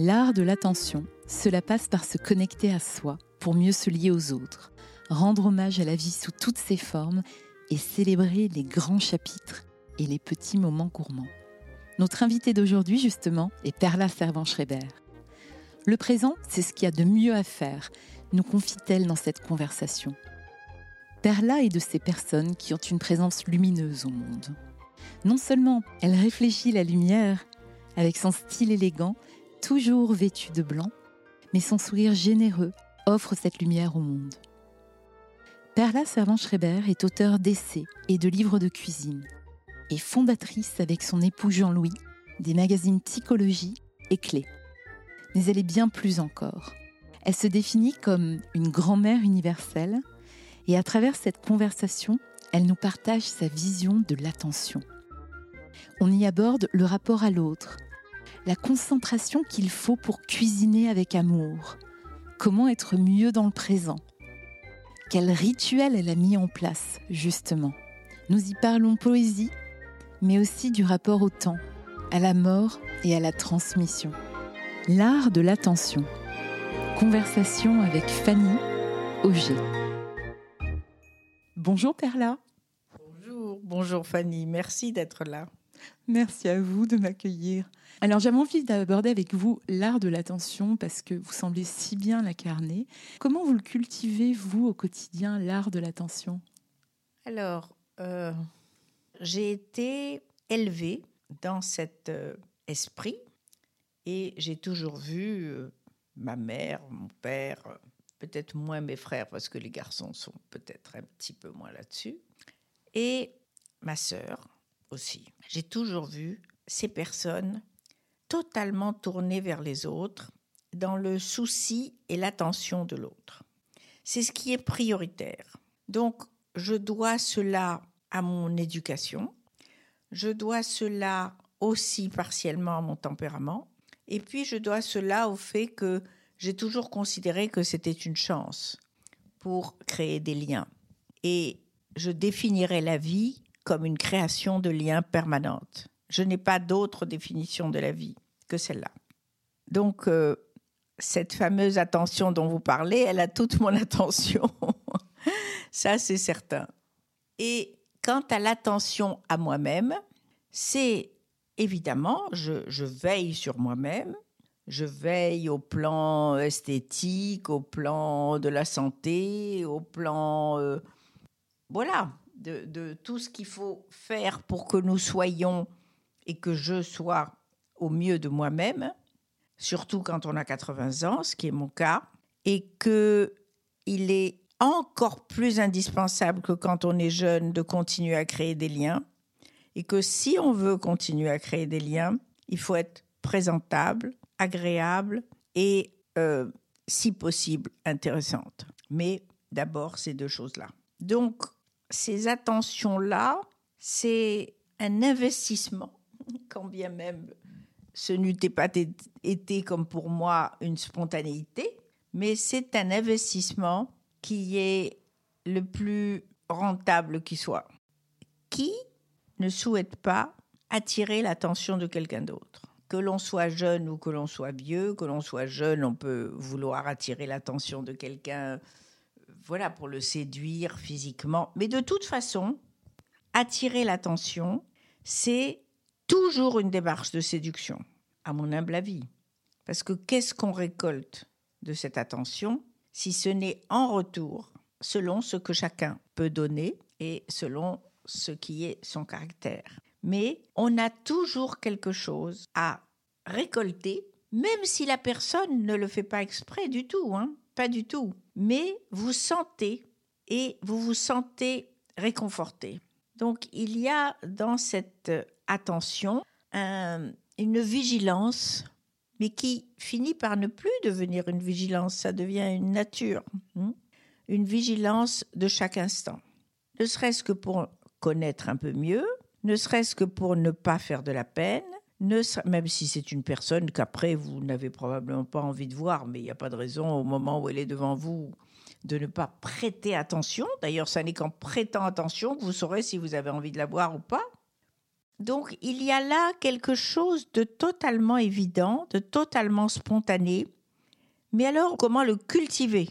L'art de l'attention, cela passe par se connecter à soi pour mieux se lier aux autres, rendre hommage à la vie sous toutes ses formes et célébrer les grands chapitres et les petits moments gourmands. Notre invitée d'aujourd'hui, justement, est Perla Servan-Schreiber. Le présent, c'est ce qu'il y a de mieux à faire, nous confie-t-elle dans cette conversation. Perla est de ces personnes qui ont une présence lumineuse au monde. Non seulement elle réfléchit la lumière avec son style élégant, toujours vêtu de blanc, mais son sourire généreux offre cette lumière au monde. Perla Servan-Schreiber est auteure d'essais et de livres de cuisine et fondatrice avec son époux Jean-Louis des magazines Psychologie et Clé. Mais elle est bien plus encore. Elle se définit comme une grand-mère universelle et à travers cette conversation, elle nous partage sa vision de l'attention. On y aborde le rapport à l'autre, la concentration qu'il faut pour cuisiner avec amour, comment être mieux dans le présent, quel rituel elle a mis en place, justement? Nous y parlons poésie, mais aussi du rapport au temps, à la mort et à la transmission. L'art de l'attention. Conversation avec Fanny Auger. Bonjour Perla. Bonjour, bonjour Fanny, merci d'être là. Merci à vous de m'accueillir. Alors j'avais envie d'aborder avec vous l'art de l'attention parce que vous semblez si bien l'incarner. Comment vous le cultivez, vous, au quotidien, l'art de l'attention? Alors, euh, j'ai été élevée dans cet euh, esprit et j'ai toujours vu euh, ma mère, mon père, peut-être moins mes frères parce que les garçons sont peut-être un petit peu moins là-dessus, et ma sœur aussi. J'ai toujours vu ces personnes totalement tournées vers les autres dans le souci et l'attention de l'autre. C'est ce qui est prioritaire. Donc, je dois cela à mon éducation, je dois cela aussi partiellement à mon tempérament, et puis je dois cela au fait que j'ai toujours considéré que c'était une chance pour créer des liens. Et je définirais la vie comme une création de liens permanente. Je n'ai pas d'autre définition de la vie que celle-là. Donc, euh, cette fameuse attention dont vous parlez, elle a toute mon attention. Ça, c'est certain. Et quant à l'attention à moi-même, c'est évidemment, je, veille sur moi-même, je veille au plan esthétique, au plan de la santé, au plan... Euh, voilà, de, tout ce qu'il faut faire pour que nous soyons et que je sois au mieux de moi-même, surtout quand on a 80 ans, ce qui est mon cas, et que il est encore plus indispensable que quand on est jeune de continuer à créer des liens, et que si on veut continuer à créer des liens, il faut être présentable, agréable et, euh, si possible, intéressante. Mais d'abord, ces deux choses-là. Donc, ces attentions-là, c'est un investissement, quand bien même ce n'eût pas été comme pour moi une spontanéité, mais c'est un investissement qui est le plus rentable qui soit. Qui ne souhaite pas attirer l'attention de quelqu'un d'autre que l'on soit jeune ou que l'on soit vieux, que l'on soit jeune, on peut vouloir attirer l'attention de quelqu'un voilà, pour le séduire physiquement. Mais de toute façon, attirer l'attention, c'est toujours une démarche de séduction, à mon humble avis. Parce que qu'est-ce qu'on récolte de cette attention si ce n'est en retour selon ce que chacun peut donner et selon ce qui est son caractère. Mais on a toujours quelque chose à récolter, même si la personne ne le fait pas exprès du tout. Hein pas du tout. Mais vous sentez et vous vous sentez réconforté. Donc il y a dans cette attention une vigilance, mais qui finit par ne plus devenir une vigilance, ça devient une nature, hein. une vigilance de chaque instant. Ne serait-ce que pour connaître un peu mieux, ne serait-ce que pour ne pas faire de la peine, même si c'est une personne qu'après vous n'avez probablement pas envie de voir, mais il n'y a pas de raison au moment où elle est devant vous de ne pas prêter attention. D'ailleurs, ça n'est qu'en prêtant attention que vous saurez si vous avez envie de la voir ou pas. Donc il y a là quelque chose de totalement évident, de totalement spontané. Mais alors comment le cultiver?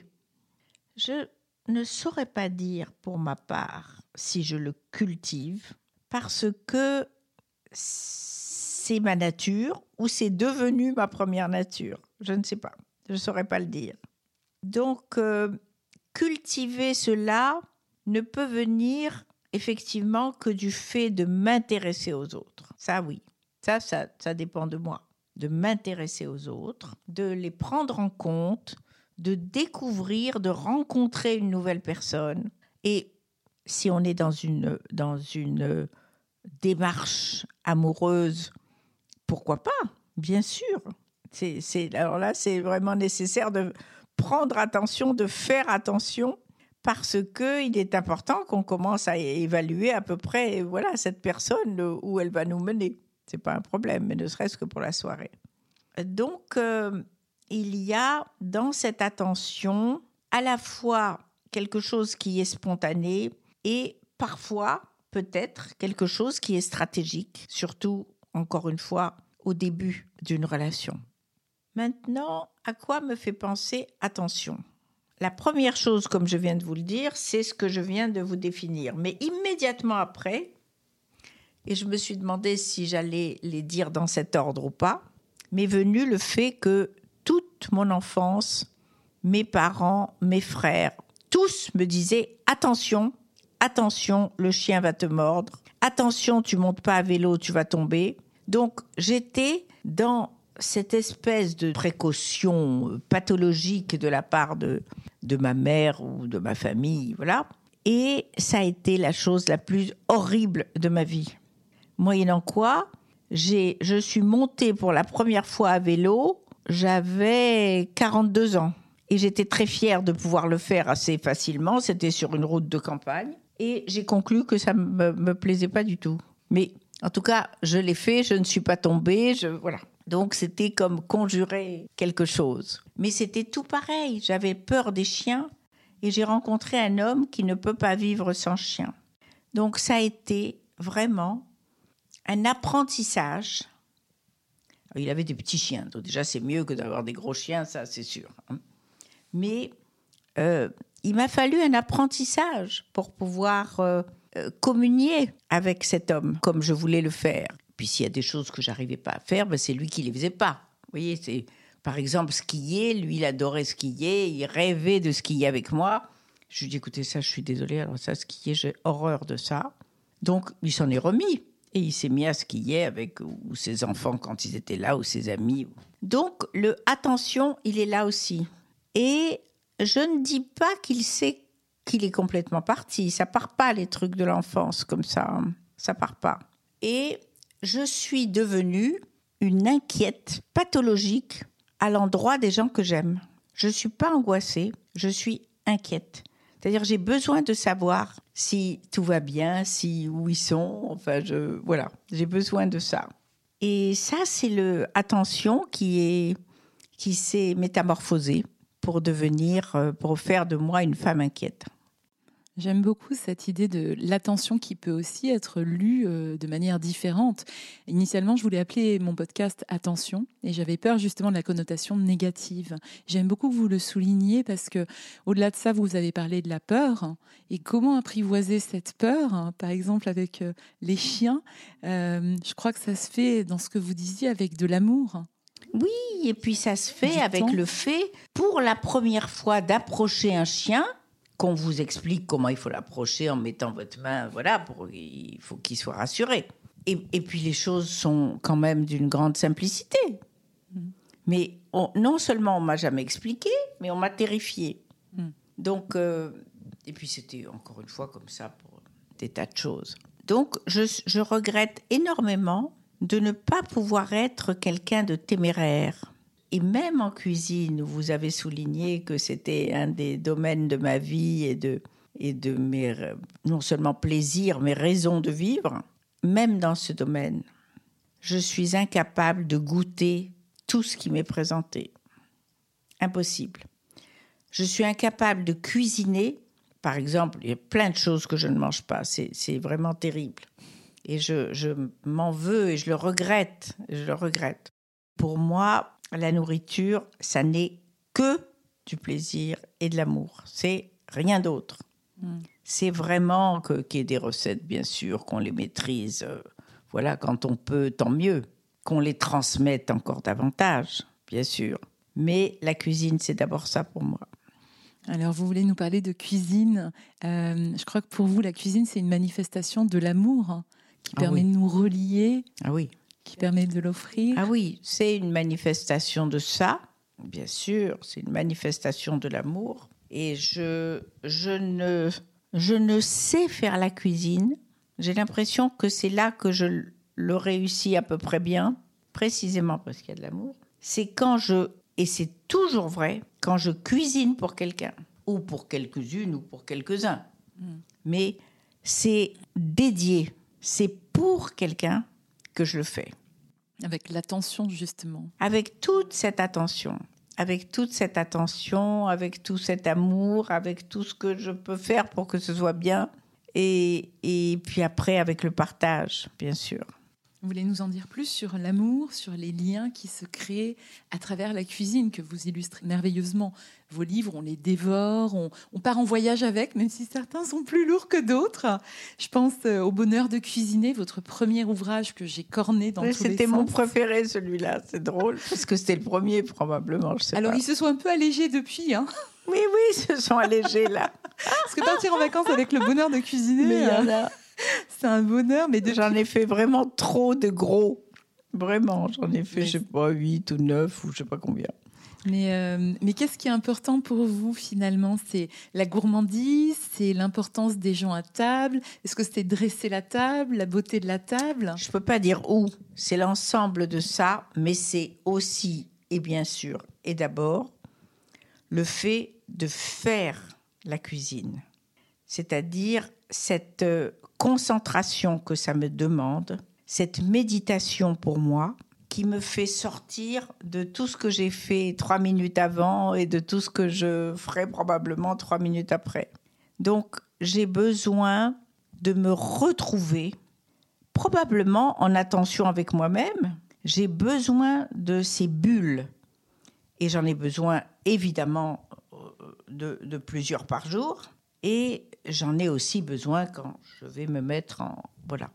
Je ne saurais pas dire pour ma part si je le cultive parce que c'est ma nature ou c'est devenu ma première nature? Je ne sais pas. Je ne saurais pas le dire. Donc, euh, cultiver cela ne peut venir effectivement que du fait de m'intéresser aux autres. Ça, oui. Ça, ça, ça dépend de moi. De m'intéresser aux autres, de les prendre en compte, de découvrir, de rencontrer une nouvelle personne. Et si on est dans une, dans une démarche amoureuse, pourquoi pas Bien sûr. C'est, alors là, c'est vraiment nécessaire de prendre attention, de faire attention, parce qu'il est important qu'on commence à évaluer à peu près voilà, cette personne, où elle va nous mener. Ce n'est pas un problème, mais ne serait-ce que pour la soirée. Donc, euh, il y a dans cette attention à la fois quelque chose qui est spontané et parfois peut-être quelque chose qui est stratégique, surtout, encore une fois, au début d'une relation. Maintenant, à quoi me fait penser attention? La première chose, comme je viens de vous le dire, c'est ce que je viens de vous définir. Mais immédiatement après, et je me suis demandé si j'allais les dire dans cet ordre ou pas, m'est venu le fait que toute mon enfance, mes parents, mes frères, tous me disaient attention, attention, le chien va te mordre, attention, tu montes pas à vélo, tu vas tomber. Donc j'étais dans cette espèce de précaution pathologique de la part de, de ma mère ou de ma famille, voilà. Et ça a été la chose la plus horrible de ma vie. Moyennant quoi, j'ai, je suis montée pour la première fois à vélo, j'avais 42 ans. Et j'étais très fière de pouvoir le faire assez facilement. C'était sur une route de campagne. Et j'ai conclu que ça ne me, me, plaisait pas du tout. Mais en tout cas, je l'ai fait, je ne suis pas tombée, je, voilà. Donc c'était comme conjurer quelque chose. Mais c'était tout pareil. J'avais peur des chiens et j'ai rencontré un homme qui ne peut pas vivre sans chien. Donc ça a été vraiment un apprentissage. Il avait des petits chiens, donc déjà c'est mieux que d'avoir des gros chiens, ça c'est sûr. Hein. Mais euh, il m'a fallu un apprentissage pour pouvoir euh, communier avec cet homme comme je voulais le faire. Puis s'il y a des choses que j'arrivais pas à faire, ben c'est lui qui les faisait pas. Vous voyez, c'est par exemple skier. Lui, il adorait skier, il rêvait de skier avec moi. Je lui dis écoutez ça, je suis désolée. Alors ça, skier, j'ai horreur de ça. Donc il s'en est remis et il s'est mis à skier avec ses enfants quand ils étaient là ou ses amis. Donc le attention, il est là aussi. Et je ne dis pas qu'il sait qu'il est complètement parti. Ça part pas les trucs de l'enfance comme ça. Ça part pas. Et je suis devenue une inquiète pathologique à l'endroit des gens que j'aime. Je suis pas angoissée, je suis inquiète. C'est-à-dire j'ai besoin de savoir si tout va bien, si où ils sont. Enfin, je voilà, j'ai besoin de ça. Et ça, c'est le attention qui est qui s'est métamorphosé pour devenir, euh, pour faire de moi une femme inquiète. J'aime beaucoup cette idée de l'attention qui peut aussi être lue euh, de manière différente. Initialement, je voulais appeler mon podcast Attention et j'avais peur justement de la connotation négative. J'aime beaucoup que vous le souligniez parce que au-delà de ça, vous avez parlé de la peur et comment apprivoiser cette peur, hein, par exemple avec euh, les chiens. Euh, je crois que ça se fait dans ce que vous disiez avec de l'amour. Oui, et puis ça se fait avec le fait, pour la première fois, d'approcher un chien qu'on vous explique comment il faut l'approcher en mettant votre main, voilà, pour, il faut qu'il soit rassuré. Et, puis les choses sont quand même d'une grande simplicité. Mais non seulement on m'a jamais expliqué, mais on m'a terrifié. Donc, euh, et puis c'était encore une fois comme ça pour des tas de choses. Donc je regrette énormément de ne pas pouvoir être quelqu'un de téméraire et même en cuisine, vous avez souligné que c'était un des domaines de ma vie et de, et de mes, non seulement plaisirs, mais raisons de vivre. Même dans ce domaine, je suis incapable de goûter tout ce qui m'est présenté. Impossible. Je suis incapable de cuisiner. Par exemple, il y a plein de choses que je ne mange pas. C'est vraiment terrible. Et je, je m'en veux et je le regrette. Je le regrette. Pour moi, la nourriture, ça n'est que du plaisir et de l'amour. C'est rien d'autre. Mm. C'est vraiment qu'il y ait des recettes, bien sûr, qu'on les maîtrise. Euh, voilà, quand on peut, tant mieux. Qu'on les transmette encore davantage, bien sûr. Mais la cuisine, c'est d'abord ça pour moi. Alors, vous voulez nous parler de cuisine. Euh, je crois que pour vous, la cuisine, c'est une manifestation de l'amour hein, qui ah permet de nous relier. Ah oui. Qui permet de l'offrir. Ah oui, c'est une manifestation de ça, bien sûr. C'est une manifestation de l'amour. Et je, je, ne, je ne sais faire la cuisine. J'ai l'impression que c'est là que je le réussis à peu près bien, précisément parce qu'il y a de l'amour. C'est quand je et c'est toujours vrai quand je cuisine pour quelqu'un, ou pour quelques-unes, ou pour quelques-uns. Mm. Mais c'est dédié, c'est pour quelqu'un que je le fais. Avec l'attention, justement. Avec toute cette attention. Avec toute cette attention, avec tout cet amour, avec tout ce que je peux faire pour que ce soit bien. Et, et puis après, avec le partage, bien sûr. Vous voulez nous en dire plus sur l'amour, sur les liens qui se créent à travers la cuisine que vous illustrez merveilleusement. Vos livres, on les dévore, on, part en voyage avec, même si certains sont plus lourds que d'autres. Je pense euh, au bonheur de cuisiner, votre premier ouvrage que j'ai corné dans tous les. C'était mon préféré, celui-là. C'est drôle, parce que c'était le premier, probablement. Je sais Alors, ils se sont un peu allégés depuis. Hein oui, oui, ils se sont allégés, là. parce que partir en vacances avec le bonheur de cuisiner... Mais il y en a c'est un bonheur, mais j'en ai fait vraiment trop de gros. Vraiment, j'en ai fait, je sais pas, 8 ou 9 ou je sais pas combien. Mais, euh, mais qu'est-ce qui est important pour vous finalement? C'est la gourmandise, c'est l'importance des gens à table? Est-ce que c'est dresser la table, la beauté de la table? Je peux pas dire où. C'est l'ensemble de ça, mais c'est aussi et bien sûr et d'abord le fait de faire la cuisine, c'est-à-dire cette euh, concentration que ça me demande, cette méditation pour moi, qui me fait sortir de tout ce que j'ai fait trois minutes avant et de tout ce que je ferai probablement trois minutes après. Donc j'ai besoin de me retrouver, probablement en attention avec moi-même. J'ai besoin de ces bulles. Et j'en ai besoin évidemment euh, de, de plusieurs par jour. Et j'en ai aussi besoin quand je vais me mettre en, voilà,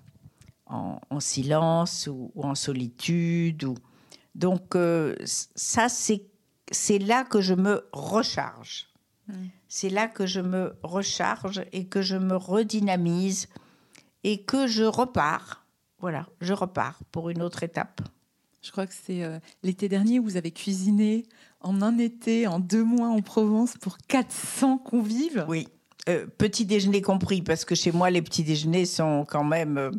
en, silence ou, en solitude. Ou... Donc, euh, ça, c'est là que je me recharge. Hmm. C'est là que je me recharge et que je me redynamise et que je repars. Voilà, je repars pour une autre étape. Je crois que c'est euh, l'été dernier, vous avez cuisiné en un été, en deux mois en Provence pour 400 convives. Oui. Euh, petit déjeuner compris, parce que chez moi, les petits déjeuners sont quand même. Euh,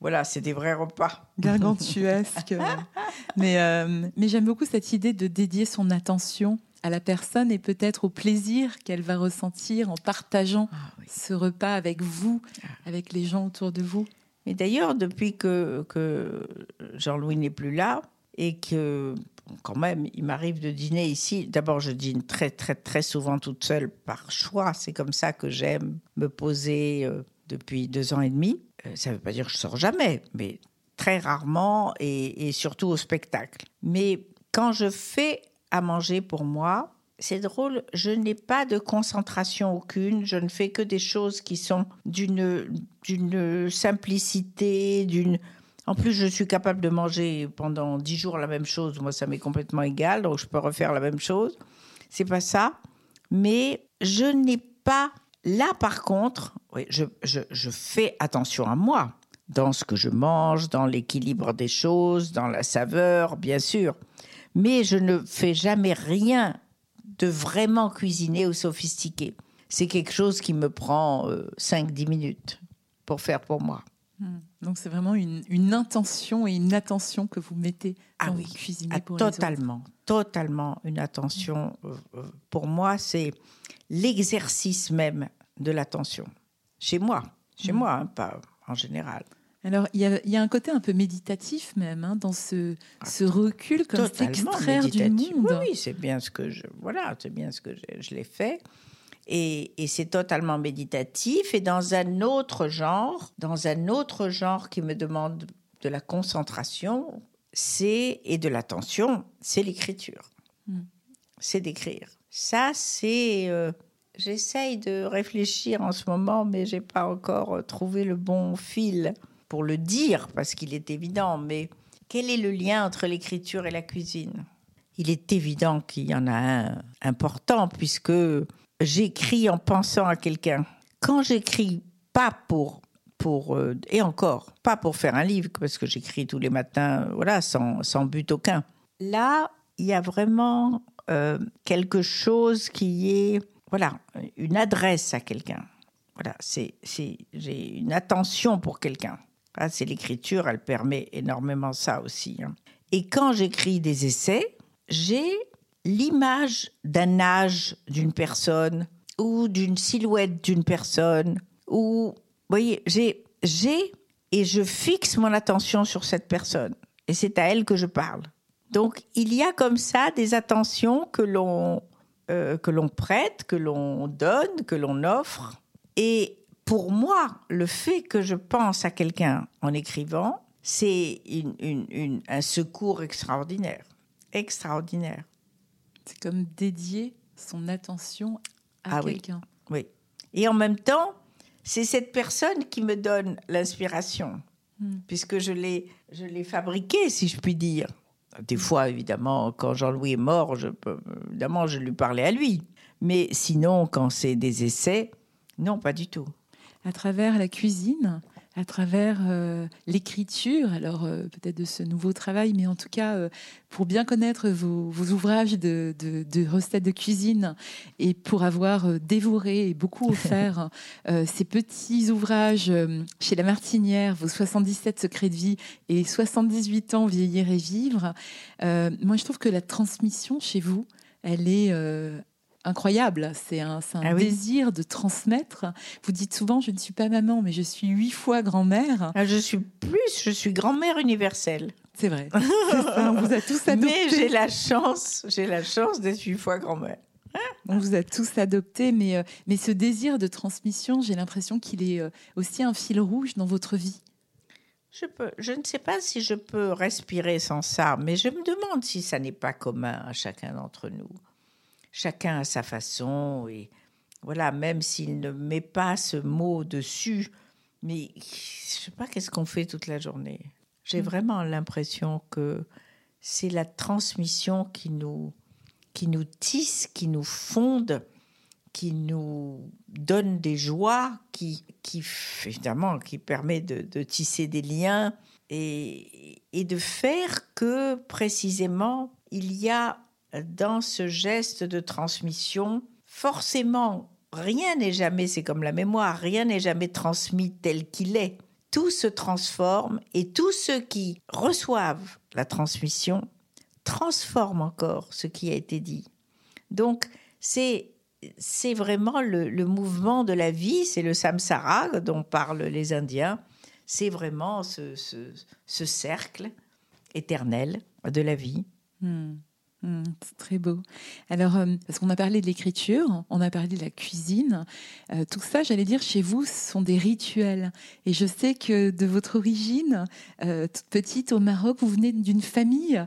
voilà, c'est des vrais repas. Gargantuesques. mais euh, mais j'aime beaucoup cette idée de dédier son attention à la personne et peut-être au plaisir qu'elle va ressentir en partageant ah ce repas avec vous, ah. avec les gens autour de vous. Mais d'ailleurs, depuis que, que Jean-Louis n'est plus là et que quand même, il m'arrive de dîner ici. D'abord, je dîne très, très, très souvent toute seule par choix. C'est comme ça que j'aime me poser euh, depuis deux ans et demi. Euh, ça ne veut pas dire que je sors jamais, mais très rarement et, surtout au spectacle. Mais quand je fais à manger pour moi, c'est drôle, je n'ai pas de concentration aucune, je ne fais que des choses qui sont d'une simplicité, d'une en plus, je suis capable de manger pendant dix jours la même chose. Moi, ça m'est complètement égal, donc je peux refaire la même chose. C'est pas ça. Mais je n'ai pas. Là, par contre, je, fais attention à moi, dans ce que je mange, dans l'équilibre des choses, dans la saveur, bien sûr. Mais je ne fais jamais rien de vraiment cuisiné ou sophistiqué. C'est quelque chose qui me prend 5-10 euh, minutes pour faire pour moi. Hmm. Donc c'est vraiment une, intention et une attention que vous mettez ah quand oui. vous cuisinez ah, pour totalement, les autres. Totalement une attention. Euh, euh, pour moi, c'est l'exercice même de l'attention. Chez moi, chez hmm. moi, hein, pas en général. Alors, il y, a un côté un peu méditatif même hein, dans ce, ah, ce recul comme s'extraire du monde. Oui, c'est bien ce que je voilà, c'est bien ce que je, je l'ai fait. Et, et c'est totalement méditatif. Et dans un autre genre, dans un autre genre qui me demande de la concentration, c'est et de l'attention, c'est l'écriture. Mm. C'est d'écrire. Ça, c'est. euh, J'essaye de réfléchir en ce moment, mais j'ai pas encore euh, trouvé le bon fil pour le dire, parce qu'il est évident. Mais quel est le lien entre l'écriture et la cuisine? Il est évident qu'il y en a un important, puisque j'écris en pensant à quelqu'un. Quand j'écris, pas pour pour euh, et encore pas pour faire un livre parce que j'écris tous les matins voilà sans, but aucun là il y a vraiment euh, quelque chose qui est voilà une adresse à quelqu'un voilà c'est c'est j'ai une attention pour quelqu'un Ah, c'est l'écriture elle permet énormément ça aussi hein. et quand j'écris des essais j'ai l'image d'un âge d'une personne ou d'une silhouette d'une personne ou vous voyez, j'ai, et je fixe mon attention sur cette personne. Et c'est à elle que je parle. Donc, il y a comme ça des attentions que l'on, euh, que l'on prête, que l'on donne, que l'on offre. Et pour moi, le fait que je pense à quelqu'un en écrivant, c'est un secours extraordinaire. Extraordinaire. C'est comme dédier son attention à Ah quelqu'un. Oui. Et en même temps, c'est cette personne qui me donne l'inspiration, Hmm. puisque je l'ai, je l'ai fabriquée, si je puis dire. Des fois, évidemment, quand Jean-Louis est mort, je peux, évidemment, je lui parlais à lui. Mais sinon, quand c'est des essais, non, pas du tout. à travers la cuisine, à travers euh, l'écriture, alors euh, peut-être de ce nouveau travail, mais en tout cas, euh, pour bien connaître vos, vos ouvrages de, de- de recettes de cuisine et pour avoir dévoré et beaucoup offert ces petits ouvrages chez La Martinière, vos 77 secrets de vie et 78 ans vieillir et vivre, moi je trouve que la transmission chez vous, elle est... incroyable, c'est un, Ah oui. désir de transmettre. Vous dites souvent, je ne suis pas maman, mais je suis huit fois grand-mère. Ah, Je suis plus, je suis grand-mère universelle. C'est vrai. Ça, on vous a tous Mais j'ai la chance, j'ai la chance d'être huit fois grand-mère. On vous a tous adoptés, mais, euh, mais ce désir de transmission, j'ai l'impression qu'il est euh, aussi un fil rouge dans votre vie. Je, peux, je ne sais pas si je peux respirer sans ça, mais je me demande si ça n'est pas commun à chacun d'entre nous. Chacun a sa façon, et voilà, même s'il ne met pas ce mot dessus, mais je sais pas qu'est-ce qu'on fait toute la journée. J'ai Mm. vraiment l'impression que c'est la transmission qui nous, qui nous tisse, qui nous fonde, qui nous donne des joies, qui, qui évidemment, qui permet de, de tisser des liens et, et de faire que précisément il y a dans ce geste de transmission forcément rien n'est jamais, c'est comme la mémoire, rien n'est jamais transmis tel qu'il est. Tout se transforme et tous ceux qui reçoivent la transmission transforment encore ce qui a été dit. Donc c'est c'est vraiment le, mouvement de la vie, c'est le samsara dont parlent les Indiens. C'est vraiment ce, ce- ce cercle éternel de la vie. Hmm. Hmm, c'est très beau. Alors, euh, parce qu'on a parlé de l'écriture, on a parlé de la cuisine, euh, tout ça, j'allais dire, chez vous, ce sont des rituels. Et je sais que de votre origine, euh, toute petite au Maroc, vous venez d'une famille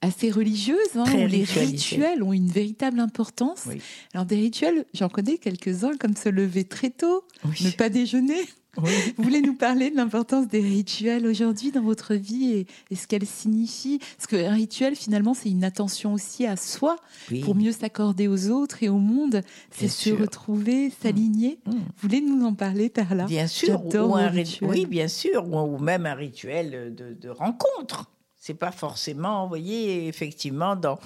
assez religieuse, hein, où les rituels ont une véritable importance. Oui. Alors, des rituels, j'en connais quelques-uns, comme se lever très tôt, ne pas déjeuner. Oui. Vous voulez nous parler de l'importance des rituels aujourd'hui dans votre vie et, et ce qu'elles signifient Parce qu'un rituel, finalement, c'est une attention aussi à soi Oui. pour mieux s'accorder aux autres et au monde. C'est se sûr. retrouver, s'aligner. Mm. Vous voulez nous en parler, Perla Bien sûr, ou un vos ri- rituels. oui, bien sûr, ou, ou même un rituel de, de rencontre. C'est pas forcément, vous voyez, effectivement, dans,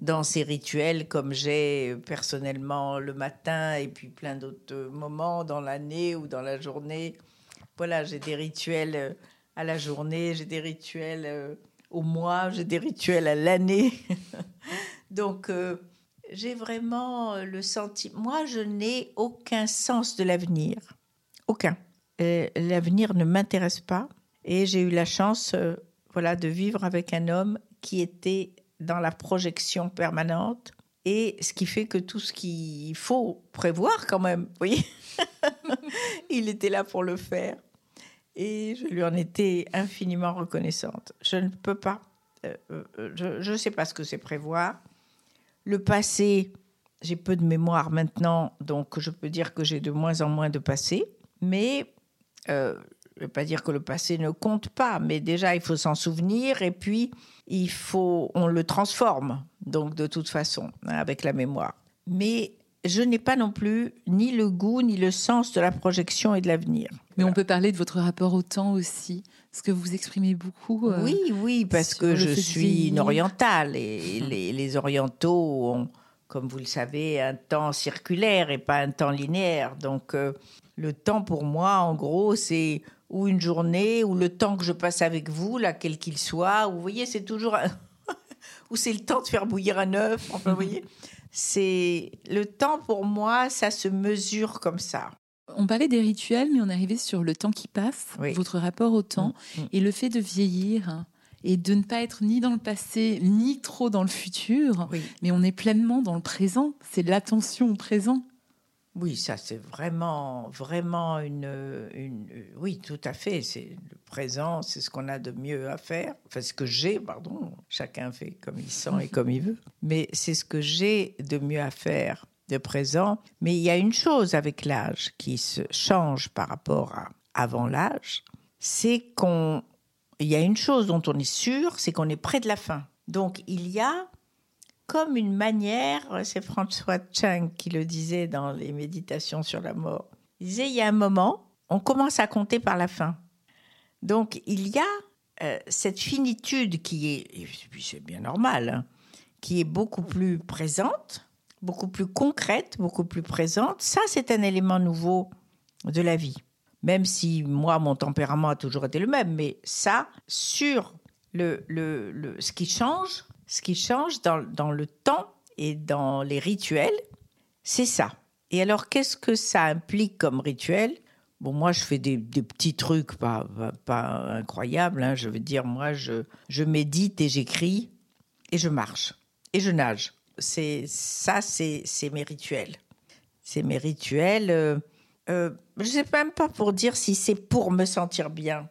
dans ces rituels comme j'ai personnellement le matin et puis plein d'autres moments dans l'année ou dans la journée. Voilà, j'ai des rituels euh, à la journée, j'ai des rituels euh, au mois, j'ai des rituels à l'année. Donc, euh, j'ai vraiment le sentiment. Moi, je n'ai aucun sens de l'avenir. Aucun. L'avenir ne m'intéresse pas. Et j'ai eu la chance voilà, de vivre avec un homme qui était dans la projection permanente. Et ce qui fait que tout ce qu'il faut prévoir quand même, voyez, il était là pour le faire. Et je lui en étais infiniment reconnaissante. Je ne peux pas, euh, euh, je ne sais pas ce que c'est prévoir. Le passé, j'ai peu de mémoire maintenant, donc je peux dire que j'ai de moins en moins de passé. Mais euh, ne veux pas dire que le passé ne compte pas, mais déjà il faut s'en souvenir et puis il faut, on le transforme, donc de toute façon, hein, avec la mémoire. Mais je n'ai pas non plus ni le goût ni le sens de la projection et de l'avenir. Mais on peut parler de votre rapport au temps aussi, ce que vous exprimez beaucoup. Euh, oui, oui, parce que je suis une orientale et les, les orientaux ont comme vous le savez, un temps circulaire et pas un temps linéaire. Donc, euh, le temps pour moi, en gros, c'est ou une journée, ou le temps que je passe avec vous, là, quel qu'il soit. Vous voyez, c'est toujours. ou c'est le temps de faire bouillir un œuf. Enfin, vous voyez, c'est. Le temps pour moi, ça se mesure comme ça. On parlait des rituels, mais on arrivait sur le temps qui passe, votre rapport au temps, mm, mm. et le fait de vieillir et de ne pas être ni dans le passé ni trop dans le futur, mais on est pleinement dans le présent. C'est l'attention au présent. Oui, ça c'est vraiment, vraiment une, une, oui, tout à fait. C'est le présent, c'est ce qu'on a de mieux à faire. Enfin, ce que j'ai, pardon. Chacun fait comme il sent et comme il veut. Mais c'est ce que j'ai de mieux à faire de présent. Mais il y a une chose avec l'âge qui se change par rapport à avant l'âge, c'est qu'on il y a une chose dont on est sûr, c'est qu'on est près de la fin. Donc il y a comme une manière, c'est François Chang qui le disait dans les méditations sur la mort. Il disait il y a un moment, on commence à compter par la fin. Donc il y a euh, cette finitude qui est, et c'est bien normal, hein, qui est beaucoup plus présente, beaucoup plus concrète, beaucoup plus présente. Ça, c'est un élément nouveau de la vie même si moi, mon tempérament a toujours été le même, mais ça, sur le, le, ce qui change, ce qui change dans, le temps et dans les rituels, c'est ça. Et alors, qu'est-ce que ça implique comme rituel? Bon, moi, je fais des, petits trucs pas, incroyables. Hein. Je veux dire, moi, je, je médite et j'écris et je marche et je nage. C'est ça, c'est mes rituels. C'est mes rituels. Euh, euh, je ne sais même pas pour dire si c'est pour me sentir bien.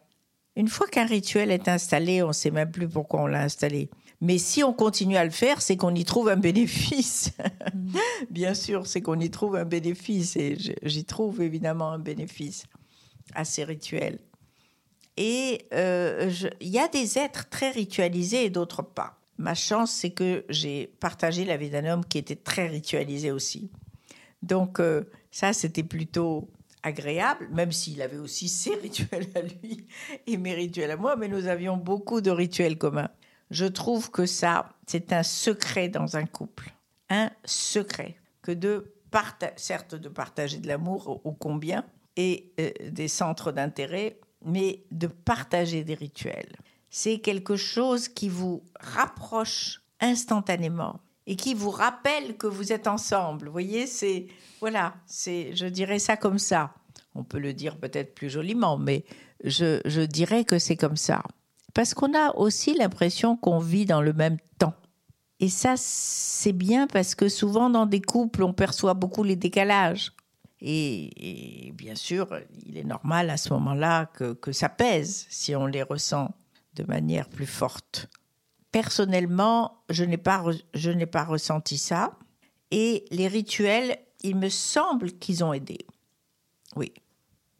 Une fois qu'un rituel est installé, on ne sait même plus pourquoi on l'a installé. Mais si on continue à le faire, c'est qu'on y trouve un bénéfice. Mm. bien sûr, c'est qu'on y trouve un bénéfice. Et j'y trouve évidemment un bénéfice à ces rituels. Et euh, il y a des êtres très ritualisés et d'autres pas. Ma chance, c'est que j'ai partagé la vie d'un homme qui était très ritualisé aussi. Donc, euh, ça, c'était plutôt agréable, même s'il avait aussi ses rituels à lui et mes rituels à moi, mais nous avions beaucoup de rituels communs. Je trouve que ça, c'est un secret dans un couple. Un secret. Que de certes, de partager de l'amour au, combien et euh, des centres d'intérêt, mais de partager des rituels. C'est quelque chose qui vous rapproche instantanément et qui vous rappelle que vous êtes ensemble. Vous voyez, c'est voilà, c'est je dirais ça comme ça. On peut le dire peut-être plus joliment, mais je dirais que c'est comme ça. Parce qu'on a aussi l'impression qu'on vit dans le même temps. Et ça, c'est bien parce que souvent dans des couples, on perçoit beaucoup les décalages. Et, bien sûr, il est normal à ce moment-là que, que ça pèse si on les ressent de manière plus forte. Personnellement, je n'ai pas, je n'ai pas ressenti ça. Et les rituels, il me semble qu'ils ont aidé. Oui,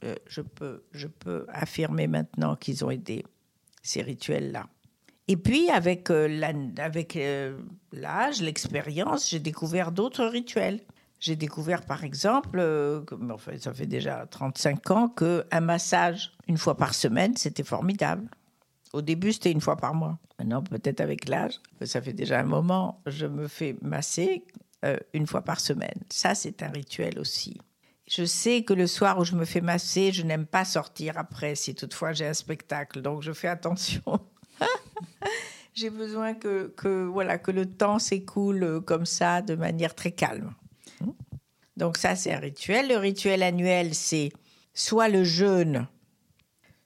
euh, je, peux, je peux affirmer maintenant qu'ils ont aidé, ces rituels-là. Et puis, avec euh, euh, l'âge, l'expérience, j'ai découvert d'autres rituels. J'ai découvert, par exemple, enfin, ça fait déjà 35 ans, qu'un massage une fois par semaine, c'était formidable. Au début, c'était une fois par mois. Maintenant, peut-être avec l'âge, ça fait déjà un moment, je me fais masser euh, une fois par semaine. Ça, c'est un rituel aussi. Je sais que le soir où je me fais masser, je n'aime pas sortir après, si toutefois j'ai un spectacle. Donc, je fais attention. j'ai besoin que, que, voilà, que le temps s'écoule euh, comme ça, de manière très calme. Donc, ça, c'est un rituel. Le rituel annuel, c'est soit le jeûne,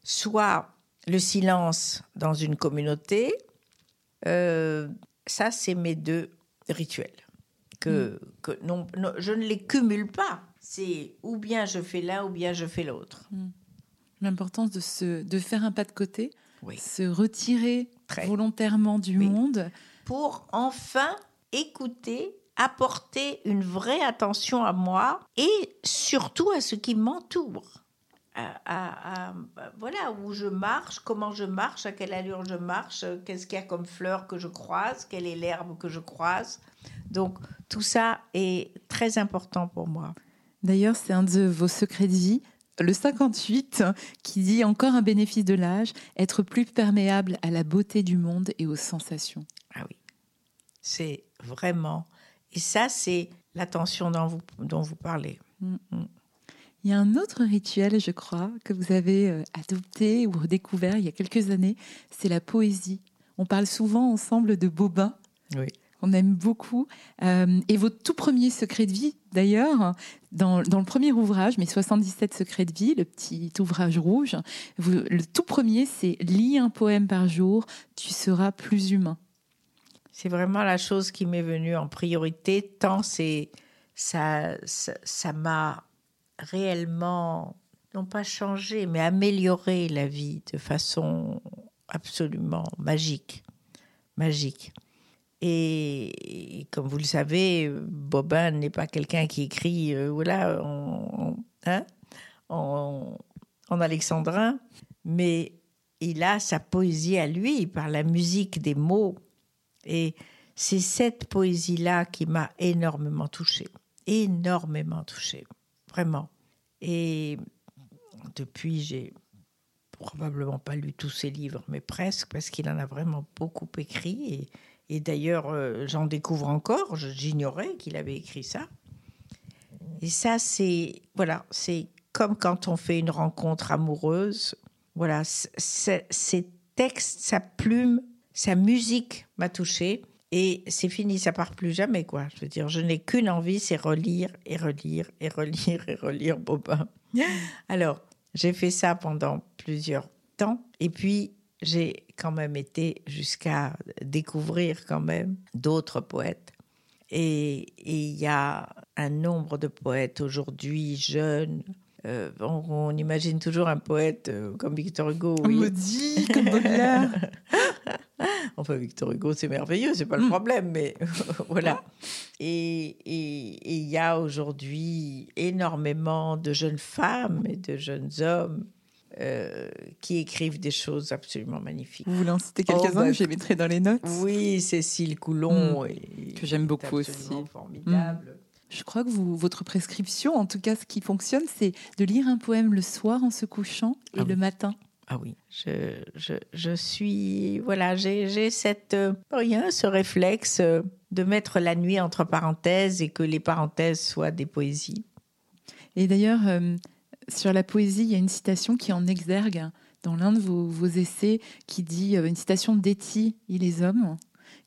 soit le silence dans une communauté, euh, ça, c'est mes deux rituels. que, que non, je ne les cumule pas. C'est ou bien je fais l'un ou bien je fais l'autre. Mm. L'importance de, se, de faire un pas de côté, se retirer volontairement du monde. Pour enfin écouter, apporter une vraie attention à moi et surtout à ce qui m'entoure à, voilà où je marche, comment je marche, à quelle allure je marche, qu'est-ce qu'il y a comme fleurs que je croise, quelle est l'herbe que je croise. Donc tout ça est très important pour moi. D'ailleurs, c'est un de vos secrets de vie, le 58, qui dit encore un bénéfice de l'âge, être plus perméable à la beauté du monde et aux sensations. Ah oui, c'est vraiment. Et ça, c'est l'attention dont vous, dont vous parlez. Mm. Il y a un autre rituel, je crois, que vous avez euh, adopté ou redécouvert il y a quelques années, c'est la poésie. On parle souvent ensemble de Bobin. Oui. On aime beaucoup. Euh, et votre tout premier secret de vie, d'ailleurs, dans, le premier ouvrage, mes 77 secrets de vie, le petit ouvrage rouge, le tout premier, c'est Lis un poème par jour, tu seras plus humain. C'est vraiment la chose qui m'est venue en priorité, tant c'est ça ça, m'a réellement, non pas changer, mais améliorer la vie de façon absolument magique. Magique. Et, comme vous le savez, Bobin n'est pas quelqu'un qui écrit euh, voilà, en, hein, en, alexandrin, mais il a sa poésie à lui par la musique des mots. Et c'est cette poésie-là qui m'a énormément touchée, énormément touchée vraiment. Et depuis, j'ai probablement pas lu tous ses livres, mais presque, parce qu'il en a vraiment beaucoup écrit. D'ailleurs, euh, j'en découvre encore. J'ignorais qu'il avait écrit ça. Et ça, c'est voilà, c'est comme quand on fait une rencontre amoureuse. Voilà, ces textes, sa plume, sa musique m'a touchée. Et c'est fini, ça part plus jamais, quoi. Je veux dire, je n'ai qu'une envie, c'est relire et relire et relire et relire Bobin. Alors, j'ai fait ça pendant plusieurs temps. Et puis, j'ai quand même été jusqu'à découvrir quand même d'autres poètes. Et il y a un nombre de poètes aujourd'hui jeunes. Euh, on, imagine toujours un poète euh, comme Victor Hugo. Oui. Maudit, comme Baudelaire. Enfin, Victor Hugo, c'est merveilleux, c'est pas le hmm. problème, mais voilà. Et il y a aujourd'hui énormément de jeunes femmes et de jeunes hommes euh, qui écrivent des choses absolument magnifiques. Vous voulez en citer quelques-uns oh, bah, je les mettrai dans les notes? Oui, Cécile Coulon, hmm. que j'aime beaucoup aussi. Formidable. Hmm. Je crois que vous, votre prescription, en tout cas ce qui fonctionne, c'est de lire un poème le soir en se couchant et ah le matin ah oui, je, je, je suis. Voilà, j'ai cette. Euh, rien, ce réflexe euh, de mettre la nuit entre parenthèses et que les parenthèses soient des poésies. Et d'ailleurs, euh, sur la poésie, il y a une citation qui en exergue dans l'un de vos, essais qui dit une citation d'Etty et les hommes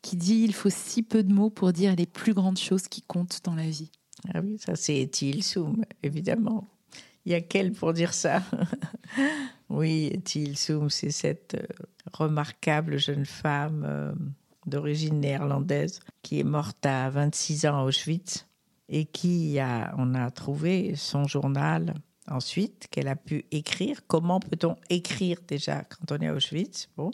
qui dit Il faut si peu de mots pour dire les plus grandes choses qui comptent dans la vie. Ah oui, ça c'est Etty Ilsoum, évidemment. Il y a qu'elle pour dire ça? oui, Soum, c'est cette euh, remarquable jeune femme euh, d'origine néerlandaise qui est morte à 26 ans à Auschwitz et qui a, on a trouvé son journal ensuite qu'elle a pu écrire. Comment peut-on écrire déjà quand on est à Auschwitz? Bon.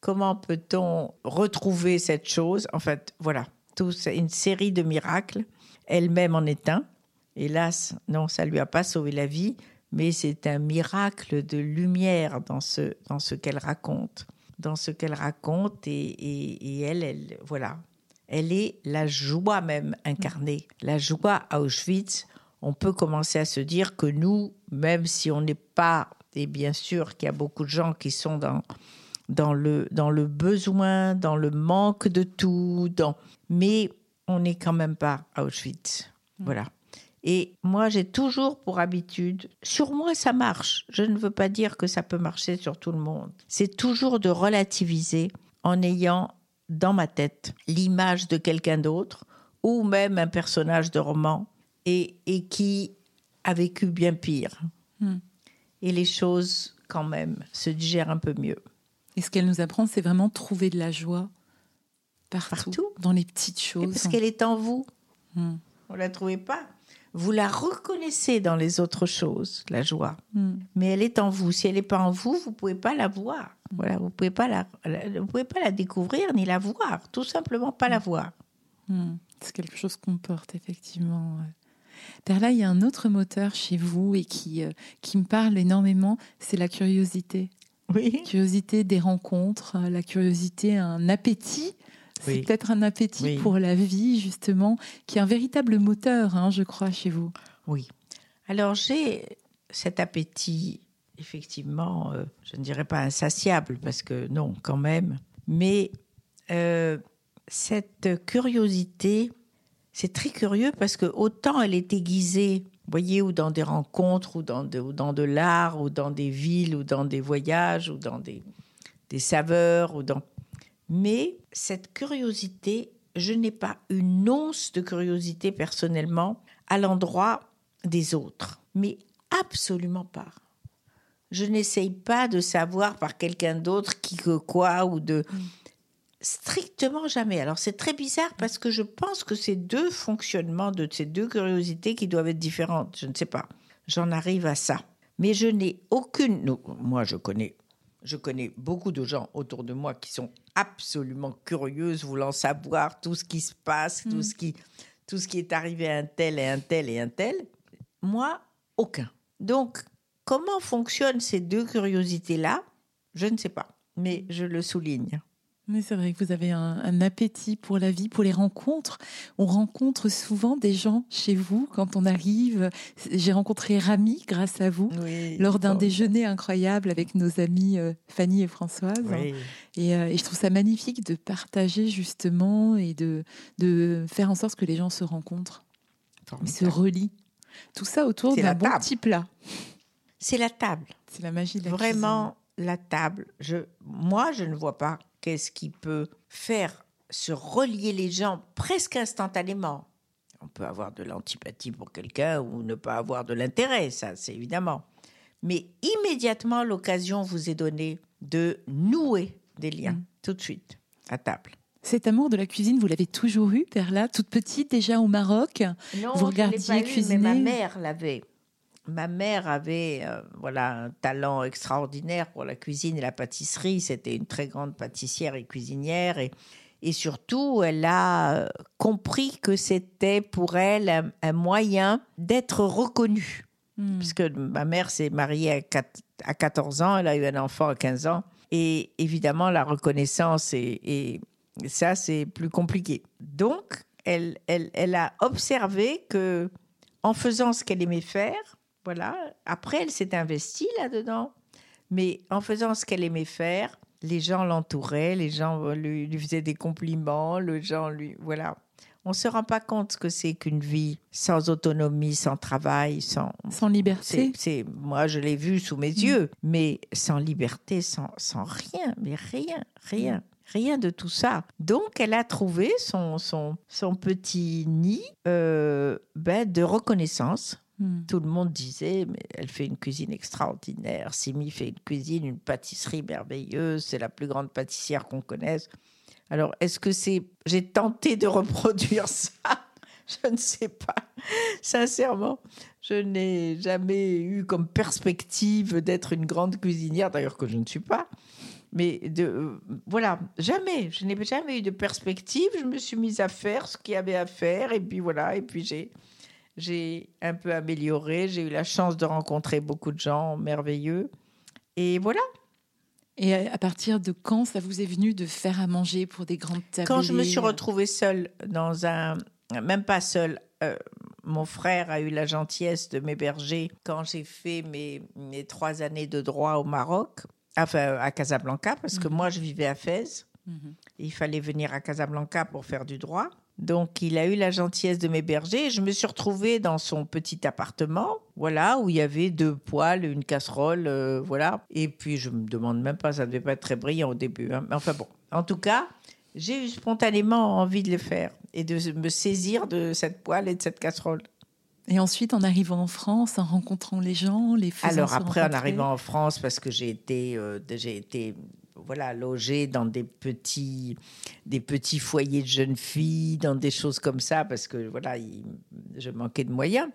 Comment peut-on retrouver cette chose? En fait, voilà, tout, une série de miracles. Elle-même en est un. Hélas, non, ça lui a pas sauvé la vie, mais c'est un miracle de lumière dans ce, dans ce qu'elle raconte, dans ce qu'elle raconte, et, et, elle, elle, voilà, elle est la joie même incarnée, la joie à Auschwitz. On peut commencer à se dire que nous, même si on n'est pas, et bien sûr qu'il y a beaucoup de gens qui sont dans dans le dans le besoin, dans le manque de tout, dans mais on n'est quand même pas à Auschwitz. Voilà. Et moi, j'ai toujours pour habitude, sur moi, ça marche. Je ne veux pas dire que ça peut marcher sur tout le monde. C'est toujours de relativiser en ayant dans ma tête l'image de quelqu'un d'autre ou même un personnage de roman et, et qui a vécu bien pire. Hmm. Et les choses, quand même, se digèrent un peu mieux. Et ce qu'elle nous apprend, c'est vraiment trouver de la joie partout, dans les petites choses. parce qu'elle est en vous. Hmm. On la trouvait pas. Vous la reconnaissez dans les autres choses, la joie. Hmm. Mais elle est en vous. Si elle n'est pas en vous, vous pouvez pas la voir. Voilà, vous pouvez pas la, la- vous pouvez pas la découvrir ni la voir. Tout simplement pas la voir. C'est quelque chose qu'on porte, effectivement. ouais. Perla, il y a un autre moteur chez vous et qui, euh, qui me parle énormément, c'est la curiosité. Oui. Curiosité des rencontres, la curiosité, un appétit. C'est Oui. peut-être un appétit Oui. pour la vie, justement, qui est un véritable moteur, hein, je crois, chez vous. Oui. Alors j'ai cet appétit, effectivement, euh, je ne dirais pas insatiable, parce que non, quand même, mais euh, cette curiosité, c'est très curieux parce que autant elle est aiguisée, vous voyez, ou dans des rencontres, ou dans de, ou dans de l'art, ou dans des villes, ou dans des voyages, ou dans des, des saveurs, ou dans... Mais cette curiosité, je n'ai pas une once de curiosité personnellement à l'endroit des autres, mais absolument pas. Je n'essaye pas de savoir par quelqu'un d'autre qui que quoi ou de strictement jamais. Alors c'est très bizarre parce que je pense que ces deux fonctionnements de ces deux curiosités qui doivent être différentes. Je ne sais pas. J'en arrive à ça. Mais je n'ai aucune. non, moi, je connais, je connais beaucoup de gens autour de moi qui sont absolument curieuses, voulant savoir tout ce qui se passe, tout Mm. ce qui, tout ce qui est arrivé à un tel et un tel et un tel. Moi, aucun. Donc, comment fonctionnent ces deux curiosités-là? Je ne sais pas, mais je le souligne. Mais c'est vrai que vous avez un, un appétit pour la vie, pour les rencontres. On rencontre souvent des gens chez vous quand on arrive. J'ai rencontré Rami grâce à vous Oui. lors d'un déjeuner incroyable avec nos amis euh, Fanny et Françoise. Oui. Et, euh, et je trouve ça magnifique de partager justement et de, de faire en sorte que les gens se rencontrent, se relient. Tout ça autour d'un bon petit plat. C'est la table. C'est la magie de la Vraiment, la table. Je, moi, je ne vois pas qu'est-ce qui peut faire se relier les gens presque instantanément. On peut avoir de l'antipathie pour quelqu'un ou ne pas avoir de l'intérêt, ça, c'est évidemment. Mais immédiatement, l'occasion vous est donnée de nouer des liens, Mm. tout de suite, à table. Cet amour de la cuisine, vous l'avez toujours eu, Perla, toute petite déjà au Maroc? Non, Vous je regardiez pas eu, mais ma mère l'avait. Ma mère avait euh, voilà un talent extraordinaire pour la cuisine et la pâtisserie. C'était une très grande pâtissière et cuisinière et et surtout elle a euh, compris que c'était pour elle un, un moyen d'être reconnue. Hmm. Puisque ma mère s'est mariée à, quat- à 14 ans, elle a eu un enfant à 15 ans. Et évidemment, la reconnaissance, et, et ça, c'est plus compliqué. Donc, elle, elle, elle a observé que en faisant ce qu'elle aimait faire, voilà, après, elle s'est investie là-dedans. Mais en faisant ce qu'elle aimait faire, les gens l'entouraient, les gens lui, lui faisaient des compliments, le gens lui. Voilà. On ne se rend pas compte ce que c'est qu'une vie sans autonomie, sans travail, sans. Sans liberté. C'est, moi, je l'ai vu sous mes yeux, mais sans liberté, sans, sans rien, mais rien, rien, rien de tout ça. Donc, elle a trouvé son, son, son petit nid euh, ben, de reconnaissance. Hmm. Tout le monde disait, mais elle fait une cuisine extraordinaire. Simi fait une cuisine, une pâtisserie merveilleuse. C'est la plus grande pâtissière qu'on connaisse. Alors, est-ce que c'est. J'ai tenté de reproduire ça? Je ne sais pas. Sincèrement, je n'ai jamais eu comme perspective d'être une grande cuisinière, d'ailleurs que je ne suis pas. Mais de, euh, voilà, jamais. Je n'ai jamais eu de perspective. Je me suis mise à faire ce qu'il y avait à faire. Et puis voilà. Et puis j'ai, j'ai un peu amélioré. J'ai eu la chance de rencontrer beaucoup de gens merveilleux. Et voilà. Et à partir de quand ça vous est venu de faire à manger pour des grandes tables Quand je me suis retrouvée seule dans un, même pas seule, euh, mon frère a eu la gentillesse de m'héberger quand j'ai fait mes, mes trois années de droit au Maroc, enfin à Casablanca, parce que Mhm. moi je vivais à Fès. Mhm. Il fallait venir à Casablanca pour faire du droit. Donc, il a eu la gentillesse de m'héberger. Je me suis retrouvée dans son petit appartement, voilà, où il y avait deux poêles, une casserole, euh, voilà. Et puis, je me demande même pas, ça devait pas être très brillant au début. hein. Mais enfin bon, en tout cas, j'ai eu spontanément envie de le faire et de me saisir de cette poêle et de cette casserole. Et ensuite, en arrivant en France, en rencontrant les gens, les faisant Alors après, en arrivant en France, parce que j'ai été, euh, j'ai été voilà, loger dans des petits, des petits foyers de jeunes filles, dans des choses comme ça, parce que voilà, je manquais de moyens.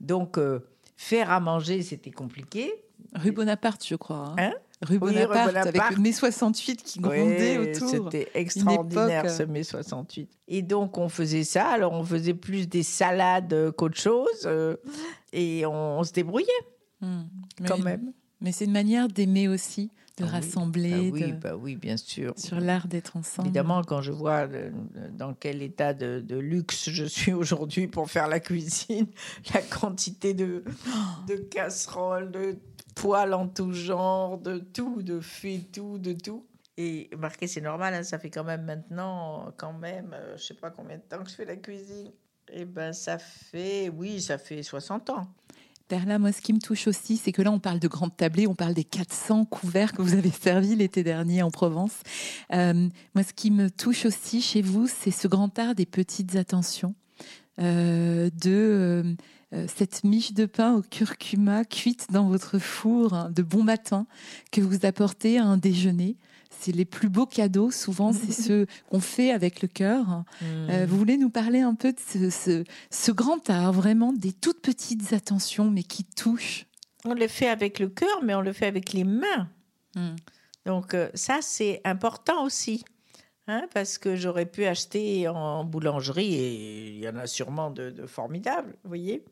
Donc, euh, faire à manger, c'était compliqué. Rue Bonaparte, je crois. Hein, hein? Rue, Bonaparte, avec mai 68 qui grondait autour. C'était extraordinaire ce mai 68. Et donc on faisait ça. Alors on faisait plus des salades qu'autre chose, euh, et on, se débrouillait hmm. quand même. Mais c'est une manière d'aimer aussi, de ah rassembler. Ah oui, bah oui, bien sûr. Sur l'art d'être ensemble. Évidemment, quand je vois dans quel état de, luxe je suis aujourd'hui pour faire la cuisine, la quantité de, de casseroles, de poils en tout genre, de tout, de tout, de tout. Et marqué, c'est normal, hein, ça fait quand même maintenant, quand même, euh, je sais pas combien de temps que je fais la cuisine. Eh ben, ça fait, oui, ça fait 60 ans. Perla, moi, ce qui me touche aussi, c'est que là, on parle de grandes tablées, on parle des 400 couverts que vous avez servis l'été dernier en Provence. Euh, moi, ce qui me touche aussi chez vous, c'est ce grand art des petites attentions, euh, de euh, cette miche de pain au curcuma cuite dans votre four hein, de bon matin que vous apportez à un déjeuner c'est les plus beaux cadeaux, souvent, c'est ceux qu'on fait avec le cœur. Euh, hmm. vous voulez nous parler un peu de ce, grand art, vraiment des toutes petites attentions, mais qui touchent? On le fait avec le cœur, mais on le fait avec les mains. Hmm. Donc euh, ça, c'est important aussi. Hein, parce que j'aurais pu acheter en boulangerie, et il y en a sûrement de, de formidables, vous voyez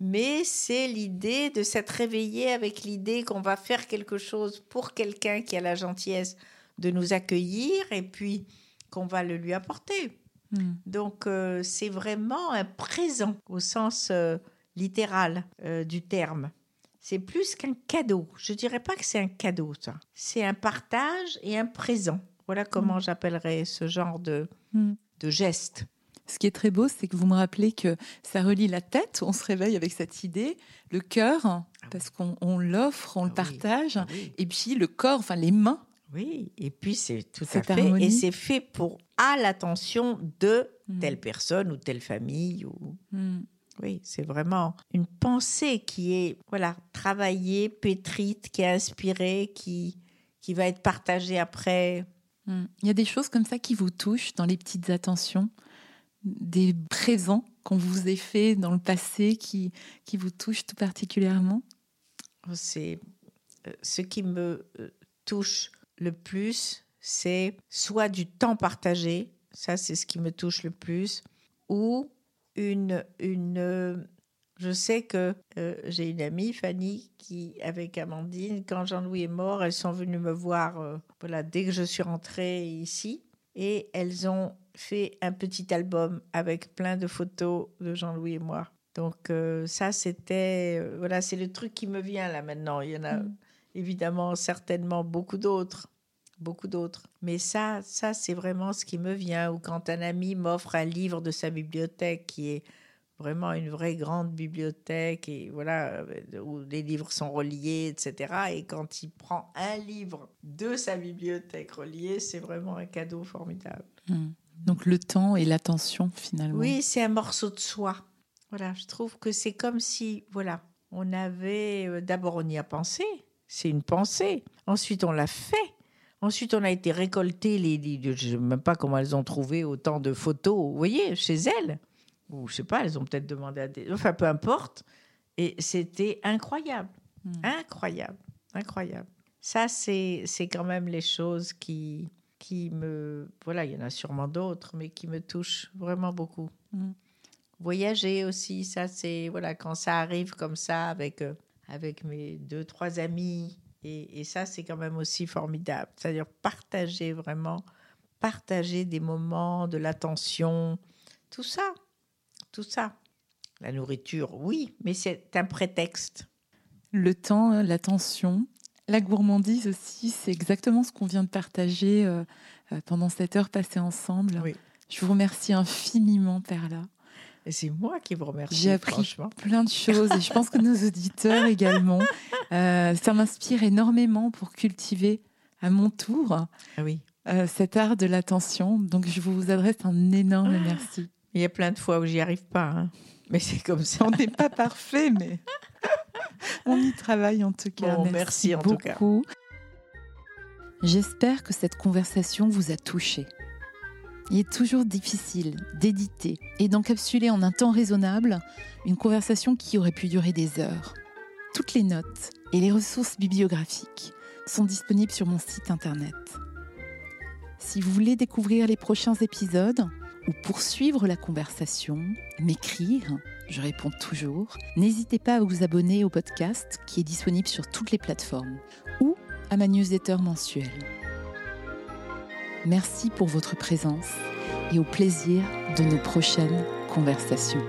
mais c'est l'idée de s'être réveillé avec l'idée qu'on va faire quelque chose pour quelqu'un qui a la gentillesse de nous accueillir et puis qu'on va le lui apporter. Hmm. Donc euh, c'est vraiment un présent au sens euh, littéral euh, du terme. C'est plus qu'un cadeau. Je dirais pas que c'est un cadeau, ça. C'est un partage et un présent. Voilà comment hmm. j'appellerais ce genre de, hmm. de geste. Ce qui est très beau, c'est que vous me rappelez que ça relie la tête, on se réveille avec cette idée, le cœur, ah parce qu'on l'offre, on le ah partage, ah et puis le corps, enfin les mains, oui, et puis c'est tout à fait. Et c'est fait pour à l'attention de hmm. telle personne ou telle famille. Ou... Hmm. Oui, c'est vraiment une pensée qui est voilà travaillée, pétrite, qui est inspirée, qui, qui va être partagée après. Hmm. Il y a des choses comme ça qui vous touchent dans les petites attentions, des présents qu'on vous ait fait dans le passé qui, qui vous touchent tout particulièrement? C'est euh, ce qui me euh, touche le plus, c'est soit du temps partagé, ça c'est ce qui me touche le plus, ou une... une je sais que euh, j'ai une amie, Fanny, qui, avec Amandine, quand Jean-Louis est mort, elles sont venues me voir euh, voilà, dès que je suis rentrée ici. Et elles ont fait un petit album avec plein de photos de Jean-Louis et moi. Donc euh, ça, c'était... voilà, c'est le truc qui me vient là maintenant. Il y en a, mm évidemment certainement beaucoup d'autres beaucoup d'autres. Mais ça, ça c'est vraiment ce qui me vient. Ou quand un ami m'offre un livre de sa bibliothèque qui est vraiment une vraie grande bibliothèque et voilà euh, où les livres sont reliés, etc. Et quand il prend un livre de sa bibliothèque relié, c'est vraiment un cadeau formidable. Hmm. Donc le temps et l'attention finalement. Oui, c'est un morceau de soi. Voilà, je trouve que c'est comme si voilà, on avait euh, d'abord on y a pensé, c'est une pensée. Ensuite, on l'a fait. Ensuite, on a été récolter les, je ne sais même pas comment elles ont trouvé autant de photos, vous voyez, chez elles. Ou je sais pas, elles ont peut-être demandé à des. Enfin, peu importe. Et c'était incroyable. Hmm. Incroyable. Incroyable. Ça, c'est quand même les choses qui, qui me. Voilà, il y en a sûrement d'autres, mais qui me touchent vraiment beaucoup. Hmm. Voyager aussi, ça, c'est. Voilà, quand ça arrive comme ça avec. Euh, avec mes deux, trois amis. Et, ça, c'est quand même aussi formidable. C'est-à-dire partager vraiment, partager des moments, de l'attention, tout ça, tout ça. La nourriture, oui, mais c'est un prétexte. Le temps, l'attention, la gourmandise aussi, c'est exactement ce qu'on vient de partager euh, euh, pendant cette heure passée ensemble. Oui. Je vous remercie infiniment, Perla. Et c'est moi qui vous remercie. J'ai appris plein de choses et je pense que nos auditeurs également. Euh, ça m'inspire énormément pour cultiver à mon tour ah oui. Euh, cet art de l'attention. Donc je vous adresse un énorme ah. merci. Il y a plein de fois où j'y arrive pas, hein. mais c'est comme ça. On n'est pas parfait, mais on y travaille en tout cas. merci, en tout cas. J'espère que cette conversation vous a touché. Il est toujours difficile d'éditer et d'encapsuler en un temps raisonnable une conversation qui aurait pu durer des heures. Toutes les notes et les ressources bibliographiques sont disponibles sur mon site internet. Si vous voulez découvrir les prochains épisodes ou poursuivre la conversation, m'écrire, je réponds toujours, n'hésitez pas à vous abonner au podcast qui est disponible sur toutes les plateformes ou à ma newsletter mensuelle. Merci pour votre présence et au plaisir de nos prochaines conversations.